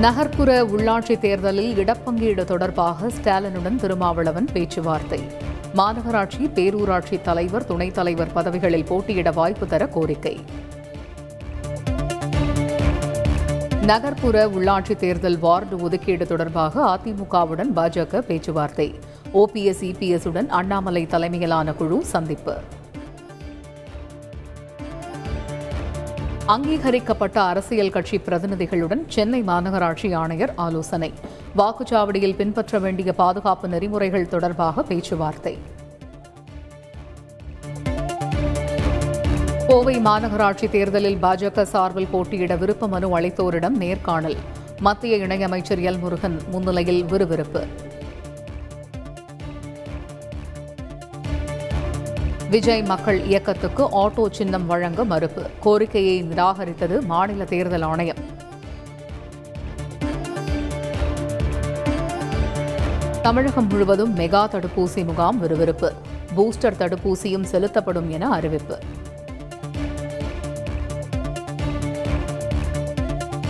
நகர்ப்புற உள்ளாட்சி தேர்தலில் இடப்பங்கீடு தொடர்பாக ஸ்டாலினுடன் திருமாவளவன் பேச்சுவார்த்தை. மாநகராட்சி பேரூராட்சி தலைவர் துணைத் தலைவர் பதவிகளில் போட்டியிட வாய்ப்பு தர கோரிக்கை. நகர்ப்புற உள்ளாட்சி தேர்தல் வார்டு ஒதுக்கீடு தொடர்பாக அதிமுகவுடன் பாஜக பேச்சுவார்த்தை. ஓபிஎஸ் இபிஎஸ் உடன் அண்ணாமலை தலைமையிலான குழு சந்திப்பு. அங்கீகரிக்கப்பட்ட அரசியல் கட்சி பிரதிநிதிகளுடன் சென்னை மாநகராட்சி ஆணையர் ஆலோசனை. வாக்குச்சாவடியில் பின்பற்ற வேண்டிய பாதுகாப்பு நெறிமுறைகள் தொடர்பாக பேச்சுவார்த்தை. கோவை மாநகராட்சி தேர்தலில் பாஜக சார்பில் போட்டியிட விருப்ப மனு அளித்தோரிடம் நேர்காணல். மத்திய இணையமைச்சர் எல் முருகன் முன்னிலையில் விறுவிறுப்பு. விஜய் மக்கள் இயக்கத்துக்கு ஆட்டோ சின்னம் வழங்க மறுப்பு. கோரிக்கையை நிராகரித்தது மாநில தேர்தல் ஆணையம். தமிழகம் முழுவதும் மெகா தடுப்பூசி முகாம் விறுவிறுப்பு. பூஸ்டர் தடுப்பூசியும் செலுத்தப்படும் என அறிவிப்பு.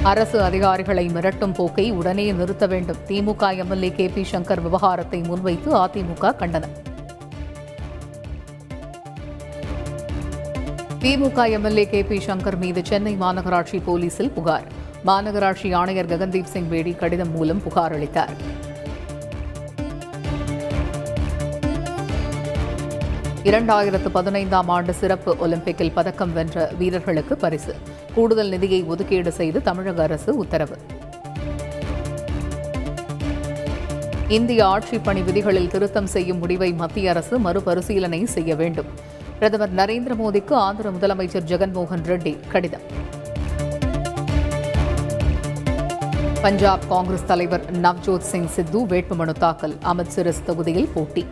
அரசு அதிகாரிகளை மிரட்டும் போக்கை உடனே நிறுத்த வேண்டும். DMK MLA K P Shankar விவகாரத்தை முன்வைத்து அதிமுக கண்டனம். DMK MLA K P Shankar மீது சென்னை மாநகராட்சி போலீசில் புகார். மாநகராட்சி ஆணையர் ககன்தீப் சிங் பேடி கடிதம் மூலம் புகார் அளித்தார். இரண்டாயிரத்து பதினைந்தாம் ஆண்டு சிறப்பு ஒலிம்பிக்கில் பதக்கம் வென்ற வீரர்களுக்கு பரிசு. கூடுதல் நிதியை ஒதுக்கீடு செய்து தமிழக அரசு உத்தரவு. இந்திய ஆட்சிப் பணி விதிகளில் திருத்தம் செய்யும் முடிவை மத்திய அரசு மறுபரிசீலனை செய்ய வேண்டும். பிரதமர் நரேந்திர மோடிக்கு ஆந்திர முதலமைச்சர் ஜெகன்மோகன் ரெட்டி கடிதம். பஞ்சாப் காங்கிரஸ் தலைவர் நவ்ஜோத் சிங் சித்து வேட்புமனு தாக்கல் அமிர்த்சரஸ் தொகுதியில் போட்டி.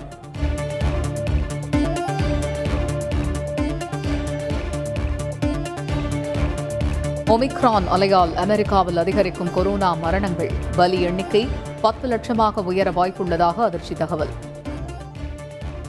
ஒமிக்ரான் அலையால் அமெரிக்காவில் அதிகரிக்கும் கொரோனா மரணங்கள் பலி எண்ணிக்கை பத்து லட்சமாக உயர வாய்ப்புள்ளதாக அதிர்ச்சி தகவல்.